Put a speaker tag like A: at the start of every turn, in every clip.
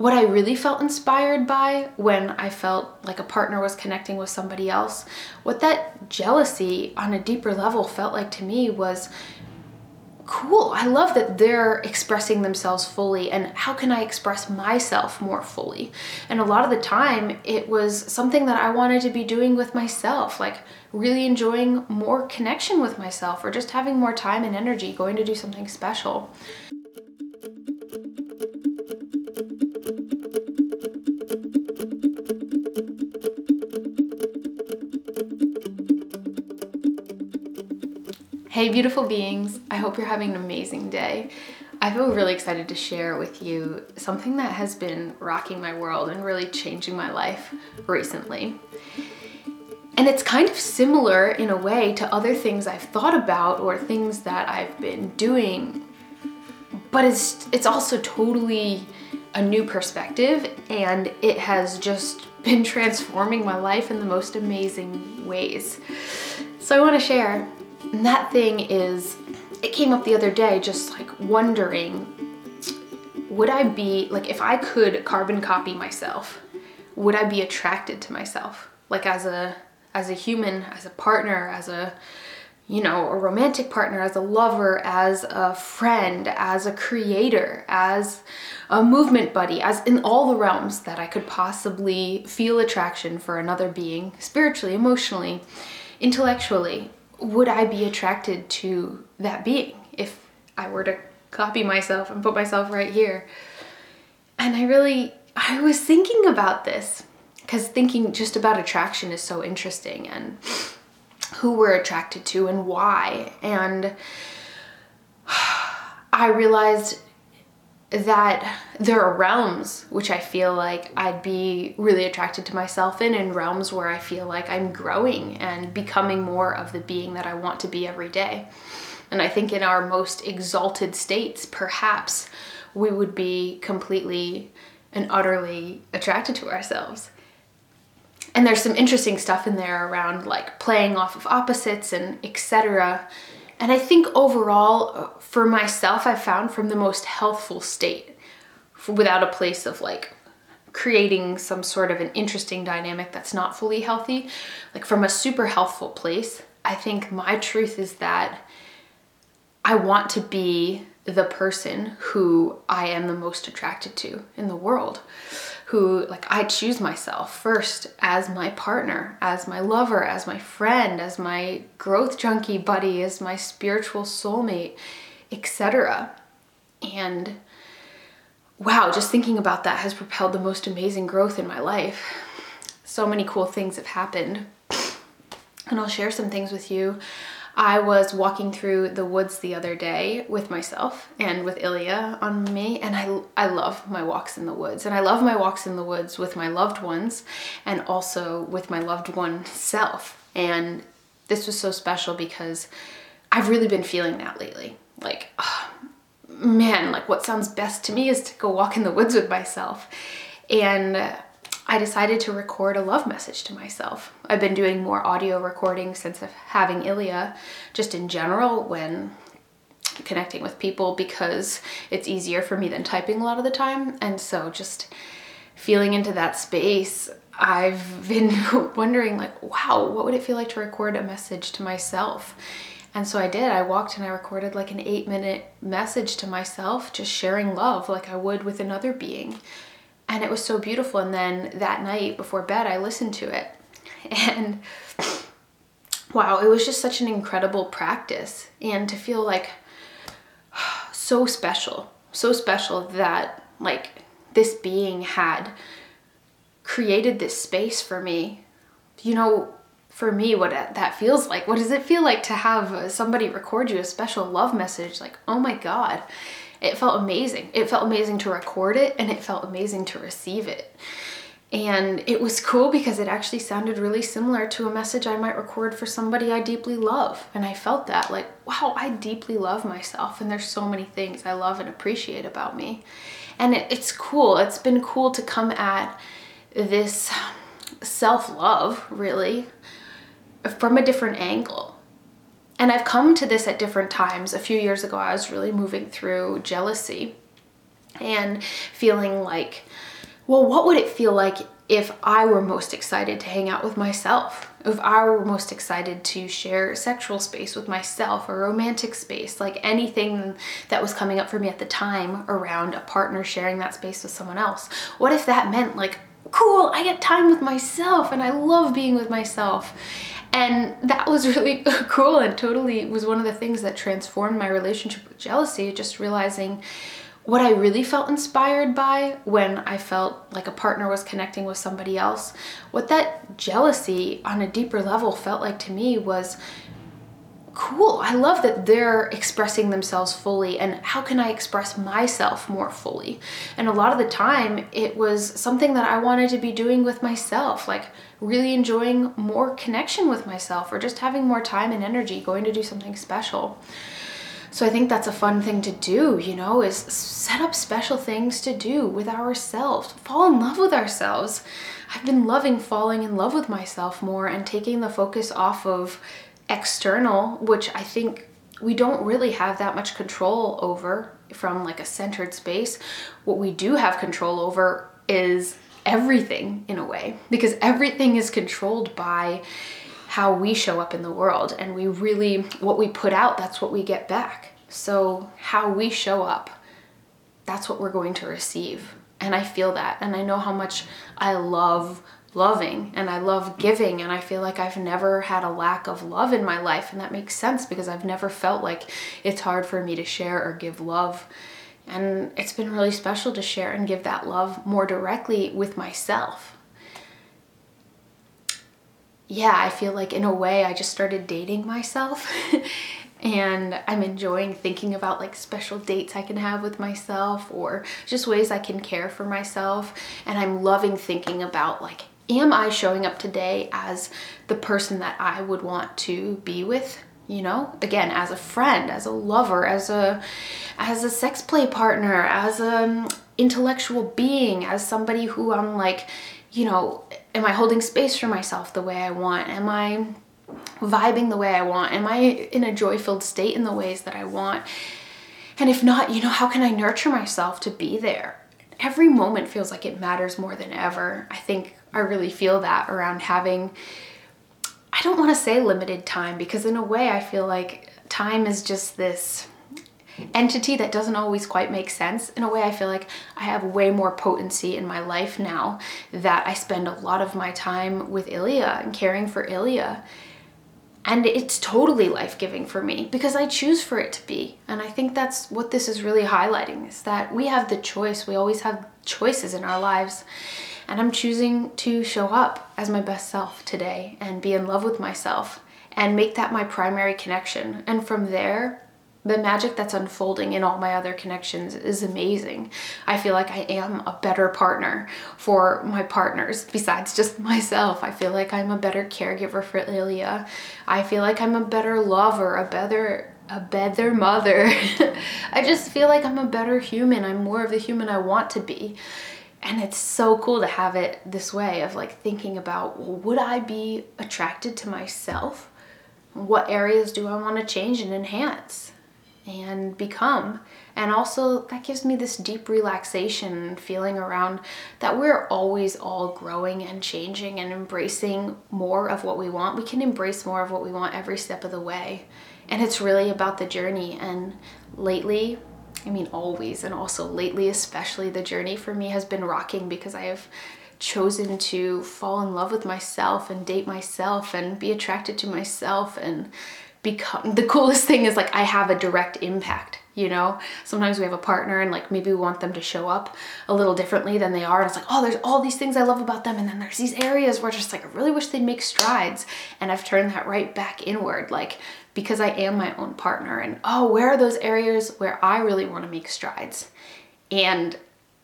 A: what I really felt inspired by when I felt like a partner was connecting with somebody else, what that jealousy on a deeper level felt like to me was cool. I love that they're expressing themselves fully, and how can I express myself more fully? And a lot of the time, it was something that I wanted to be doing with myself, like really enjoying more connection with myself, or just having more time and energy going to do something special. Hey, beautiful beings. I hope you're having an amazing day. I feel really excited to share with you something that has been rocking my world and really changing my life recently. And it's kind of similar in a way to other things I've thought about or things that I've been doing, but it's it's also totally a new perspective and it has just been transforming my life in the most amazing ways. So I want to share and that thing is, it came up the other day just like wondering would I be, like, if I could carbon copy myself, would I be attracted to myself? Like, as a, as a human, as a partner, as a, you know, a romantic partner, as a lover, as a friend, as a creator, as a movement buddy, as in all the realms that I could possibly feel attraction for another being, spiritually, emotionally, intellectually would I be attracted to that being if I were to copy myself and put myself right here? And I really, I was thinking about this because thinking just about attraction is so interesting and who we're attracted to and why. And I realized that there are realms which I feel like I'd be really attracted to myself in, and realms where I feel like I'm growing and becoming more of the being that I want to be every day. And I think in our most exalted states, perhaps we would be completely and utterly attracted to ourselves. And there's some interesting stuff in there around like playing off of opposites and etc. And I think overall, uh, for myself, I found from the most healthful state without a place of like creating some sort of an interesting dynamic that's not fully healthy. Like from a super healthful place, I think my truth is that I want to be the person who I am the most attracted to in the world who like I choose myself first as my partner, as my lover, as my friend, as my growth junkie buddy, as my spiritual soulmate, etc. And wow, just thinking about that has propelled the most amazing growth in my life. So many cool things have happened. And I'll share some things with you I was walking through the woods the other day with myself and with Ilya on me, and I, I love my walks in the woods. And I love my walks in the woods with my loved ones and also with my loved one self. And this was so special because I've really been feeling that lately. Like, oh, man, like what sounds best to me is to go walk in the woods with myself. And I decided to record a love message to myself. I've been doing more audio recording since having Ilya, just in general, when connecting with people because it's easier for me than typing a lot of the time. And so just feeling into that space, I've been wondering like, wow, what would it feel like to record a message to myself? And so I did. I walked and I recorded like an 8-minute message to myself, just sharing love like I would with another being and it was so beautiful. And then that night before bed i listened to it. And wow it was just such an incredible practice. And to feel like so special so special that like this being had created this space for me. You know for me what that feels like. What does it feel like to have somebody record you a special love message? Like oh my god it felt amazing. It felt amazing to record it and it felt amazing to receive it. And it was cool because it actually sounded really similar to a message I might record for somebody I deeply love. And I felt that like, wow, I deeply love myself. And there's so many things I love and appreciate about me. And it, it's cool. It's been cool to come at this self love, really, from a different angle and I've come to this at different times. A few years ago, I was really moving through jealousy. and feeling like, well, what would it feel like if I were most excited to hang out with myself? If I were most excited to share sexual space with myself or romantic space, like anything that was coming up for me at the time around a partner sharing that space with someone else. What if that meant like, cool, I get time with myself and I love being with myself? And that was really cool and totally was one of the things that transformed my relationship with jealousy, just realizing what I really felt inspired by when I felt like a partner was connecting with somebody else, what that jealousy on a deeper level felt like to me was cool. I love that they're expressing themselves fully and how can I express myself more fully? And a lot of the time it was something that I wanted to be doing with myself, like really enjoying more connection with myself or just having more time and energy going to do something special. So I think that's a fun thing to do, you know, is set up special things to do with ourselves, fall in love with ourselves. I've been loving falling in love with myself more and taking the focus off of external, which I think we don't really have that much control over from like a centered space. What we do have control over is everything in a way because everything is controlled by how we show up in the world and we really what we put out that's what we get back so how we show up that's what we're going to receive and i feel that and i know how much i love loving and i love giving and i feel like i've never had a lack of love in my life and that makes sense because i've never felt like it's hard for me to share or give love and it's been really special to share and give that love more directly with myself yeah, I feel like in a way I just started dating myself. and I'm enjoying thinking about like special dates I can have with myself or just ways I can care for myself. And I'm loving thinking about like, am I showing up today as the person that I would want to be with? You know, again, as a friend, as a lover, as a as a sex play partner, as an um, intellectual being, as somebody who I'm like, you know, am I holding space for myself the way I want? Am I vibing the way I want? Am I in a joy filled state in the ways that I want? And if not, you know, how can I nurture myself to be there? Every moment feels like it matters more than ever. I think I really feel that around having, I don't want to say limited time because, in a way, I feel like time is just this entity that doesn't always quite make sense. In a way, I feel like I have way more potency in my life now that I spend a lot of my time with Ilya and caring for Ilya. And it's totally life giving for me because I choose for it to be. And I think that's what this is really highlighting is that we have the choice. We always have choices in our lives. And I'm choosing to show up as my best self today and be in love with myself and make that my primary connection. And from there, the magic that's unfolding in all my other connections is amazing. I feel like I am a better partner for my partners besides just myself. I feel like I'm a better caregiver for Ilya. I feel like I'm a better lover, a better a better mother. I just feel like I'm a better human. I'm more of the human I want to be. And it's so cool to have it this way of like thinking about well, would I be attracted to myself? What areas do I want to change and enhance? and become. And also, that gives me this deep relaxation feeling around that we're always all growing and changing and embracing more of what we want. We can embrace more of what we want every step of the way. And it's really about the journey. And lately, I mean, always, and also lately, especially, the journey for me has been rocking because I have chosen to fall in love with myself and date myself and be attracted to myself and become the coolest thing is like I have a direct impact you know? Sometimes we have a partner and like maybe we want them to show up a little differently than they are and it's like oh there's all these things i love about them and then there's these areas where just like i really wish they'd make strides and i've turned that right back inward like because i am my own partner and oh where are those areas where i really want to make strides? And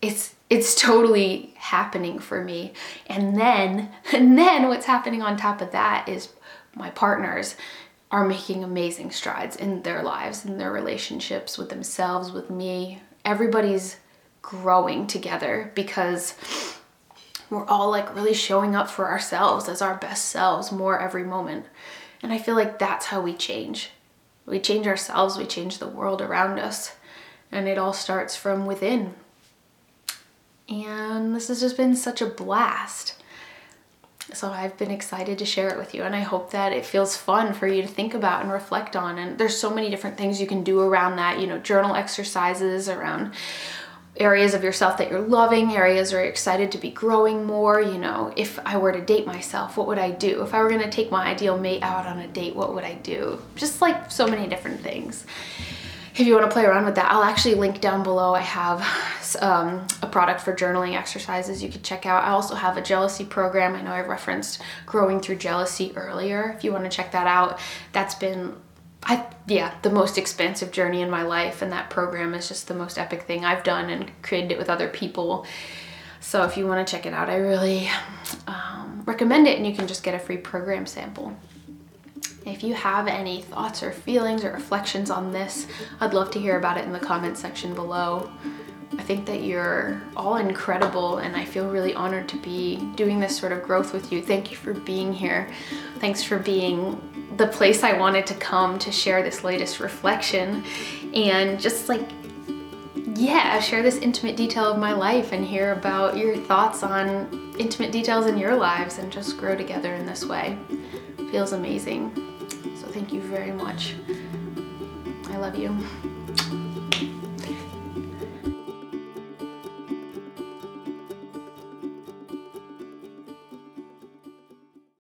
A: it's it's totally happening for me. And then and then what's happening on top of that is my partners are making amazing strides in their lives, in their relationships with themselves, with me. Everybody's growing together because we're all like really showing up for ourselves as our best selves more every moment. And I feel like that's how we change. We change ourselves, we change the world around us. And it all starts from within. And this has just been such a blast. So I've been excited to share it with you and I hope that it feels fun for you to think about and reflect on. And there's so many different things you can do around that, you know, journal exercises around areas of yourself that you're loving, areas where you're excited to be growing more. You know, if I were to date myself, what would I do? If I were gonna take my ideal mate out on a date, what would I do? Just like so many different things. If you wanna play around with that, I'll actually link down below. I have um, a product for journaling exercises you could check out. I also have a jealousy program. I know I referenced growing through jealousy earlier. If you wanna check that out, that's been I yeah, the most expansive journey in my life and that program is just the most epic thing I've done and created it with other people. So if you want to check it out, I really um, recommend it and you can just get a free program sample. If you have any thoughts or feelings or reflections on this, I'd love to hear about it in the comment section below. I think that you're all incredible, and I feel really honored to be doing this sort of growth with you. Thank you for being here. Thanks for being the place I wanted to come to share this latest reflection and just like, yeah, share this intimate detail of my life and hear about your thoughts on intimate details in your lives and just grow together in this way. Feels amazing. Thank you very much. I love you.